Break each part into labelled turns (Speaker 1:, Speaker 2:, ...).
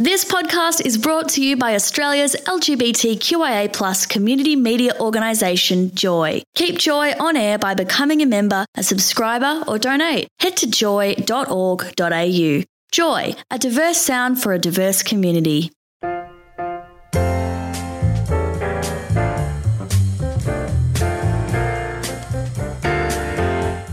Speaker 1: This podcast is brought to you by Australia's LGBTQIA plus community media organisation, Joy. Keep Joy on air by becoming a member, a subscriber, or donate. Head to joy.org.au. Joy, a diverse sound for a diverse community.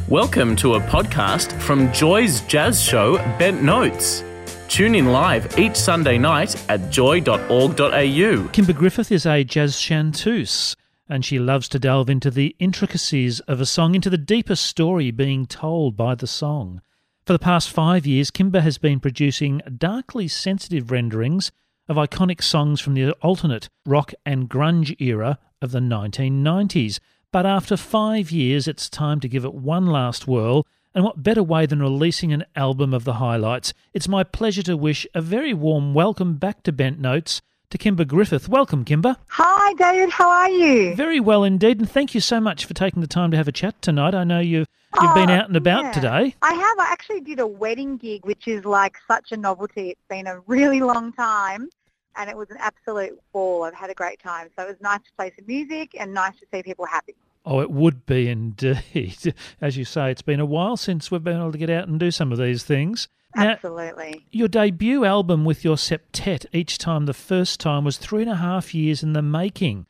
Speaker 2: Welcome to a podcast from Joy's jazz show, Bent Notes. Tune in live each Sunday night at joy.org.au.
Speaker 3: Kimba Griffith is a jazz chanteuse, and she loves to delve into the intricacies of a song, into the deeper story being told by the song. For the past five years, Kimba has been producing darkly sensitive renderings of iconic songs from the alternate rock and grunge era of the 1990s. But after five years, it's time to give it one last whirl and what better way than releasing an album of the highlights? It's my pleasure to wish a very warm welcome back to Bent Notes to Kimba Griffith. Welcome, Kimba.
Speaker 4: Hi, David. How are you?
Speaker 3: Very well indeed, and thank you so much for taking the time to have a chat tonight. I know you've you've been
Speaker 4: Oh,
Speaker 3: out and about
Speaker 4: yeah.
Speaker 3: today.
Speaker 4: I have. I actually did a wedding gig, which is like such a novelty. It's been a really long time, and it was an absolute ball. I've had a great time. So it was nice to play some music and nice to see people happy.
Speaker 3: Oh, it would be indeed. As you say, it's been a while since we've been able to get out and do some of these things. Now,
Speaker 4: Absolutely.
Speaker 3: your debut album with your septet each time the first time was three and a half years in the making.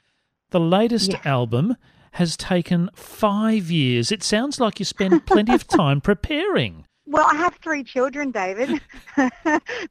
Speaker 3: The latest
Speaker 4: Yes.
Speaker 3: album has taken five years. It sounds like you spend plenty of time preparing.
Speaker 4: Well, I have three children, David.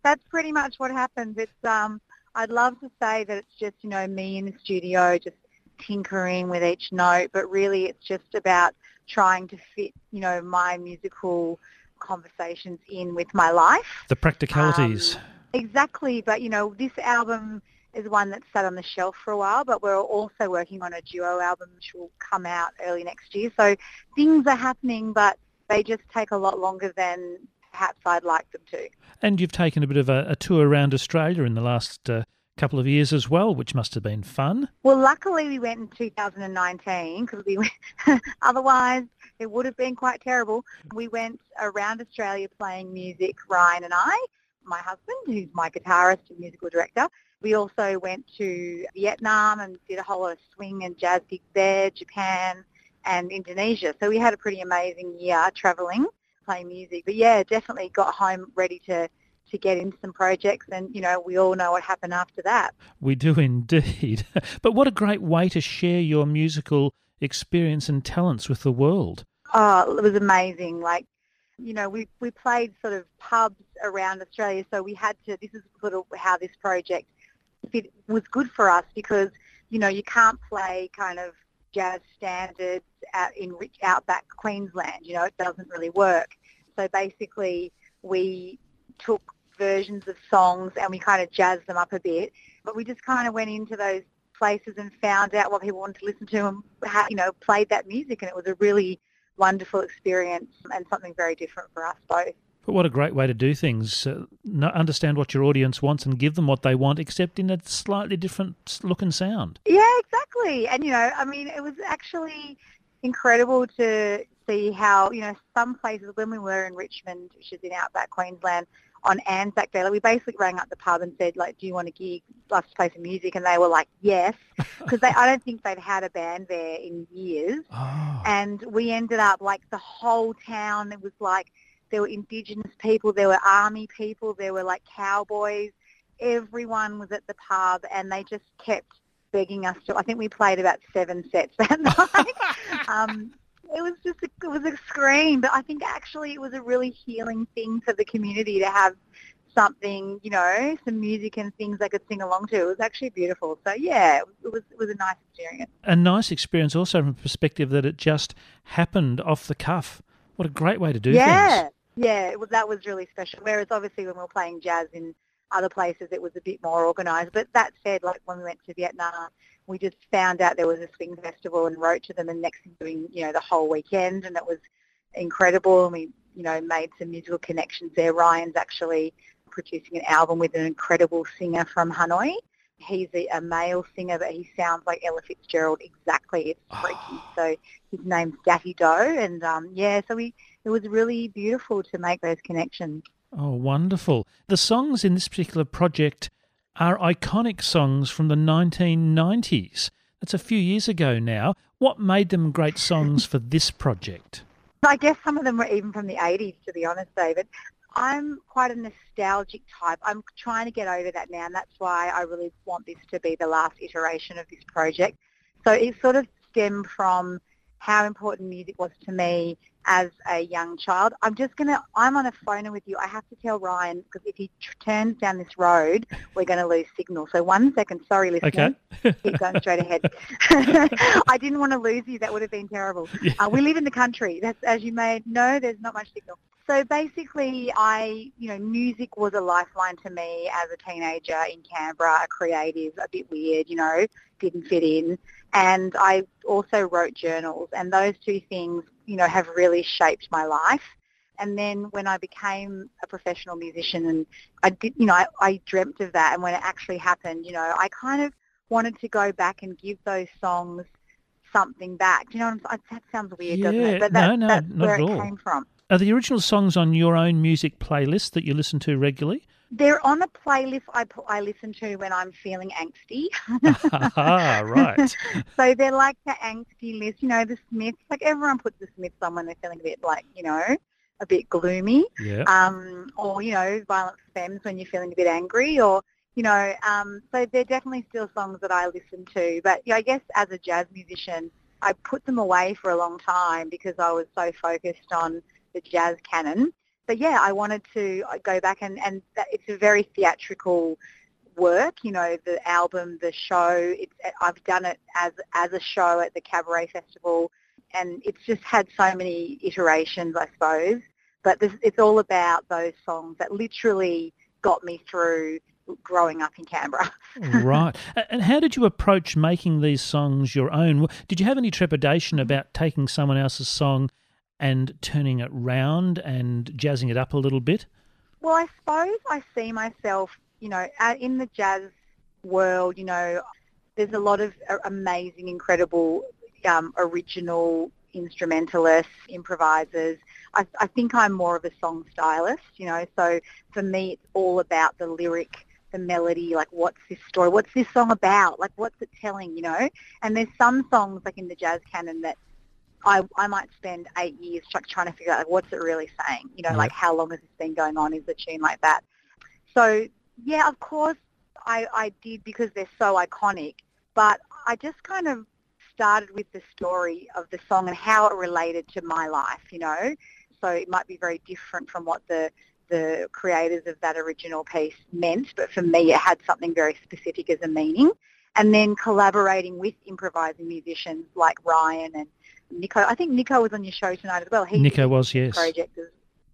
Speaker 4: That's pretty much what happens. It's um, I'd love to say that it's just you know me in the studio just tinkering with each note, but really it's just about trying to fit you know my musical conversations in with my life.
Speaker 3: The practicalities.
Speaker 4: Um, exactly, but you know this album is one that's sat on the shelf for a while, but we're also working on a duo album which will come out early next year. So things are happening, but they just take a lot longer than perhaps I'd like them to.
Speaker 3: and you've taken a bit of a, a tour around Australia in the last uh, couple of years as well, which must have been fun.
Speaker 4: Well, luckily we went in 2019 because we otherwise it would have been quite terrible. We went around Australia playing music, Ryan and I, my husband, who's my guitarist and musical director. We also went to Vietnam and did a whole lot of swing and jazz gigs there, Japan and Indonesia. So we had a pretty amazing year traveling, playing music. But yeah, definitely got home ready to to get into some projects and you know we all know what happened after that
Speaker 3: We do indeed. but what a great way to share your musical experience and talents with the world.
Speaker 4: Oh, it was amazing. Like, you know, we we played sort of pubs around Australia, so we had to. This is sort of how this project fit, was good for us because you know you can't play kind of jazz standards out in rich outback Queensland. You know, it doesn't really work. So basically, we took versions of songs and we kind of jazzed them up a bit, but we just kind of went into those places and found out what people wanted to listen to and how, you know played that music and it was a really wonderful experience and something very different for us both.
Speaker 3: But what a great way to do things. Uh, understand what your audience wants and give them what they want, except in a slightly different look and sound.
Speaker 4: Yeah, exactly. And you know, I mean, it was actually incredible to see how you know some places when we were in Richmond, which is in outback Queensland, on Anzac Day, like we basically rang up the pub and said, like, do you want a gig? Love to play some music, and they were like, yes, because I don't think they'd had a band there in years.
Speaker 3: Oh.
Speaker 4: and we ended up like the whole town it was like there were indigenous people there were army people there were like cowboys everyone was at the pub and they just kept begging us to i think we played about seven sets that night um it was just a, it was a scream but i think actually it was a really healing thing for the community to have something you know some music and things they could sing along to it was actually beautiful so yeah it was it was, a nice experience
Speaker 3: A nice experience also from the perspective that it just happened off the cuff. What a great way to do
Speaker 4: yeah,
Speaker 3: things.
Speaker 4: Yeah, it was, that was really special. Whereas obviously when we were playing jazz in other places, it was a bit more organised. But that said, like when we went to Vietnam, we just found out there was a swing festival and wrote to them and next thing doing, you know, the whole weekend and it was incredible and we, you know, made some musical connections there. Ryan's actually producing an album with an incredible singer from Hanoi. He's a, a male singer, but he sounds like Ella Fitzgerald exactly. It's freaky. So his name's Daffy Doe, and um, yeah, so we it was really beautiful to make those connections.
Speaker 3: Oh, wonderful. The songs in this particular project are iconic songs from the 1990s. That's a few years ago now. What made them great songs for this project?
Speaker 4: I guess some of them were even from the 80s, to be honest, David. I'm quite a nostalgic type. I'm trying to get over that now, and that's why I really want this to be the last iteration of this project. So it sort of stemmed from how important music was to me as a young child. I'm just going to, I'm on a phone with you. I have to tell Ryan because if he turns down this road, we're going to lose signal. So one second, sorry listeners.
Speaker 3: Okay.
Speaker 4: Keep going straight ahead. I didn't want to lose you. That would have been terrible.
Speaker 3: Yeah.
Speaker 4: Uh, we live in the country. That's, as you may know, there's not much signal. So basically, I, you know, music was a lifeline to me as a teenager in Canberra, a creative, a bit weird, you know, didn't fit in. And I also wrote journals, and those two things, you know, have really shaped my life. And then when I became a professional musician, and I did, you know, I, I dreamt of that, and when it actually happened, you know, I kind of wanted to go back and give those songs something back. Do you know what I'm saying? That sounds weird, doesn't it? But
Speaker 3: no,
Speaker 4: that,
Speaker 3: no,
Speaker 4: that's
Speaker 3: not
Speaker 4: where it
Speaker 3: all.
Speaker 4: came from.
Speaker 3: Are the original songs on your own music playlist that you listen to regularly?
Speaker 4: They're on a playlist I put, I listen to when I'm feeling angsty.
Speaker 3: ah, right.
Speaker 4: so they're like the angsty list, you know, the Smiths. Like everyone puts the Smiths on when they're feeling a bit like, you know, a bit gloomy.
Speaker 3: Yeah.
Speaker 4: Um, or, you know, Violent Femmes when you're feeling a bit angry or, you know, um, so they're definitely still songs that I listen to. But yeah, I guess as a jazz musician, I put them away for a long time because I was so focused on the jazz canon. But yeah, I wanted to uh, go back and, and that, it's a very theatrical work, you know, the album, the show. It's, uh, I've done it as, as a show at the Cabaret Festival and it's just had so many iterations, I suppose. But this, it's all about those songs that literally got me through growing up in Canberra.
Speaker 3: right. And how did you approach making these songs your own? Did you have any trepidation about taking someone else's song and turning it round and jazzing it up a little bit?
Speaker 4: Well, I suppose I see myself, you know, in the jazz world, you know, there's a lot of uh, amazing, incredible, um, original instrumentalists, improvisers. I, I think I'm more of a song stylist, you know, so for me it's all about the lyric, the melody, like what's this story, what's this song about, like what's it telling, you know? And there's some songs like in the jazz canon that I, I might spend eight years try, trying to figure out like, what's it really saying, you know, like how long has this been going on, is a tune like that. So yeah, of course I, I did because they're so iconic, but I just kind of started with the story of the song and how it related to my life, you know. So it might be very different from what the the creators of that original piece meant, but for me it had something very specific as a meaning. And then collaborating with improvising musicians like Ryan and Nico. I think Nico was on your show tonight as well. He's
Speaker 3: Nico was, yes.
Speaker 4: Project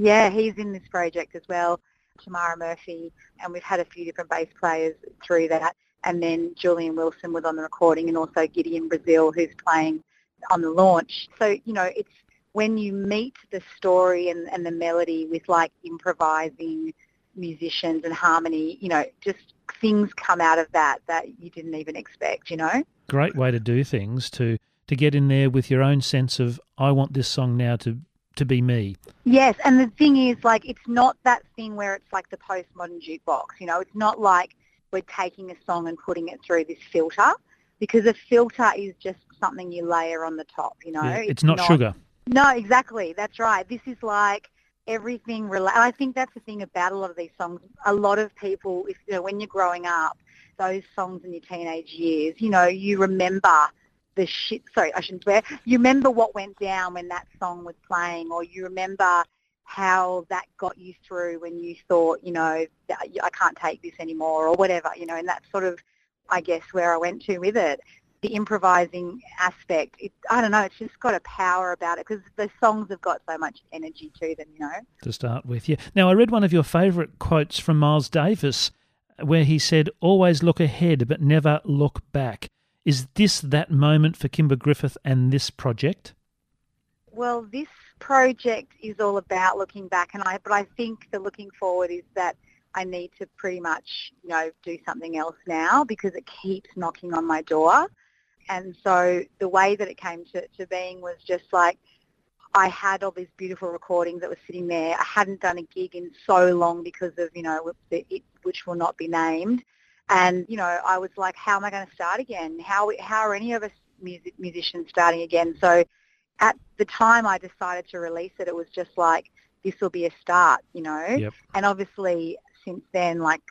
Speaker 4: yeah, he's in this project as well. Tamara Murphy, and we've had a few different bass players through that. And then Julian Wilson was on the recording, and also Gideon Brazil, who's playing on the launch. So you know, it's when you meet the story and, and the melody with like improvising musicians and harmony, you know, just things come out of that that you didn't even expect, you know.
Speaker 3: Great way to do things to to get in there with your own sense of I want this song now to to be me.
Speaker 4: Yes, and the thing is, like, it's not that thing where it's like the postmodern jukebox. You know, it's not like we're taking a song and putting it through this filter, because a filter is just something you layer on the top. You know,
Speaker 3: Yeah, it's, not, sugar.
Speaker 4: No, exactly. That's right. This is like everything. Rela- I think that's the thing about a lot of these songs. A lot of people, if you know, when you're growing up, those songs in your teenage years, you know, you remember the shit. Sorry, I shouldn't swear. You remember what went down when that song was playing, or you remember how that got you through when you thought, you know, I can't take this anymore, or whatever. You know, and that's sort of, I guess, where I went to with it the improvising aspect. It, I don't know. It's just got a power about it because the songs have got so much energy to them. You know.
Speaker 3: to start with. Yeah. Now, I read one of your favourite quotes from Miles Davis where he said, Always look ahead, but never look back. Is this that moment for Kimba Griffith and this project?
Speaker 4: Well, this project is all about looking back, and I. But I think the looking forward is that I need to pretty much, you know, do something else now because it keeps knocking on my door. And so the way that it came to, to being was just like, I had all these beautiful recordings that were sitting there. I hadn't done a gig in so long because of, you know, it, which will not be named. And, you know, I was like, how am I going to start again? How, how are any of us music, musicians starting again? So at the time I decided to release it, it was just like, this will be a start, you know?
Speaker 3: Yep.
Speaker 4: And obviously since then, like,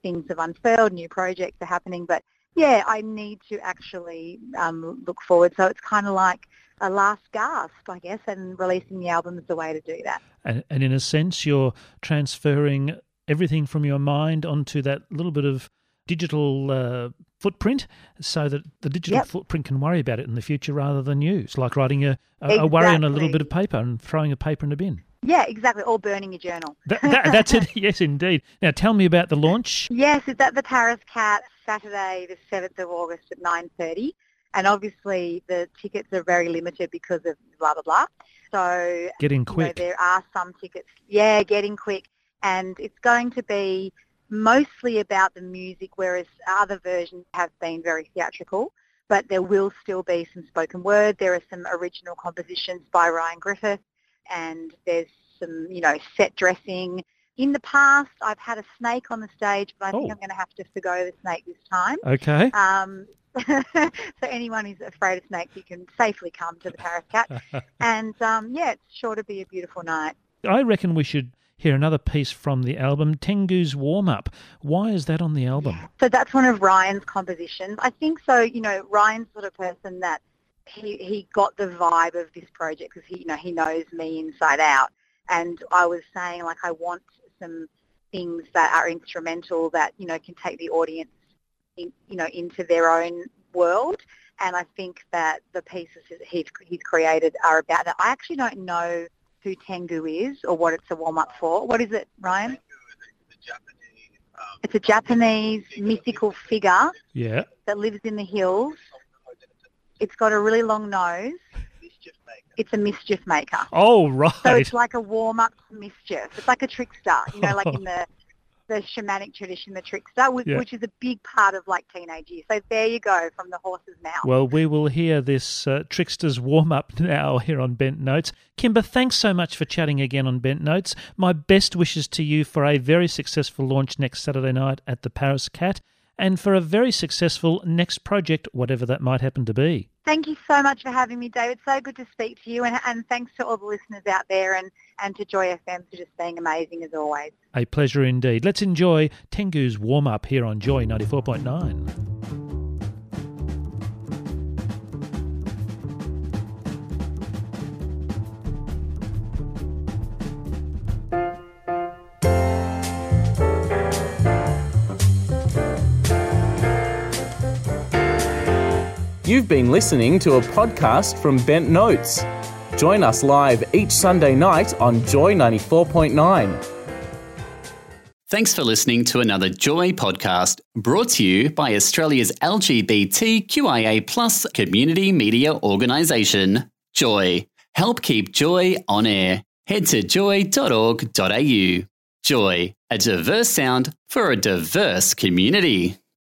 Speaker 4: things have unfurled, new projects are happening, but yeah, I need to actually um, look forward. So it's kind of like a last gasp, I guess, and releasing the album is the way to do that.
Speaker 3: And, and in a sense, you're transferring everything from your mind onto that little bit of digital uh, footprint so that the digital
Speaker 4: Yep.
Speaker 3: footprint can worry about it in the future rather than you. It's like writing a, a, a worry on a little bit of paper and throwing a paper in a bin.
Speaker 4: Yeah, exactly. Or burning your journal.
Speaker 3: That, that, that's it. Yes, indeed. Now, tell me about the launch.
Speaker 4: Yes, it's at the Paris Cat Saturday, the 7th of August at 9.30. And obviously the tickets are very limited because of blah, blah, blah. So
Speaker 3: Get in
Speaker 4: you know,
Speaker 3: quick.
Speaker 4: there are some tickets, yeah, getting quick. And it's going to be mostly about the music, whereas other versions have been very theatrical. But there will still be some spoken word. There are some original compositions by Ryan Griffith, and there's some, you know, set dressing. In the past, I've had a snake on the stage, but I think
Speaker 3: Oh.
Speaker 4: I'm going to have to forgo the snake this time.
Speaker 3: Okay.
Speaker 4: Um, so anyone who's afraid of snakes, you can safely come to the Paris Cat. and um, yeah, it's sure to be a beautiful night.
Speaker 3: I reckon we should hear another piece from the album, Tengu's Warm Up. Why is that on the album?
Speaker 4: So that's one of Ryan's compositions. I think so. You know, Ryan's sort of person that he he got the vibe of this project because he you know he knows me inside out. And I was saying like I want some things that are instrumental that you know can take the audience in, you know into their own world. And I think that the pieces that he's he's created are about that. I actually don't know who Tengu is or what it's a warm up for. What is it, Ryan? It's a Japanese mythical figure
Speaker 3: Yeah.
Speaker 4: that lives in the hills. It's got a really long nose. It's a mischief maker.
Speaker 3: Oh, right.
Speaker 4: So it's like a warm up to mischief. It's like a trickster, you know, like in the the shamanic tradition, the trickster, which,
Speaker 3: Yeah.
Speaker 4: which is a big part of like teenage years. So there you go, from the horse's mouth.
Speaker 3: Well, we will hear this uh, trickster's warm up now here on Bent Notes. Kimba, thanks so much for chatting again on Bent Notes. My best wishes to you for a very successful launch next Saturday night at the Paris Cat and for a very successful next project, whatever that might happen to be.
Speaker 4: Thank you so much for having me, David. So good to speak to you, and, and thanks to all the listeners out there and, and to Joy FM for just being amazing as always.
Speaker 3: A pleasure indeed. Let's enjoy Tengu's warm up here on Joy 94.9.
Speaker 2: You've been listening to a podcast from Bent Notes. Join us live each Sunday night on Joy 94.9.
Speaker 5: Thanks for listening to another Joy podcast brought to you by Australia's LGBTQIA plus community media organisation, Joy. Help keep Joy on air. Head to joy.org.au. Joy, a diverse sound for a diverse community.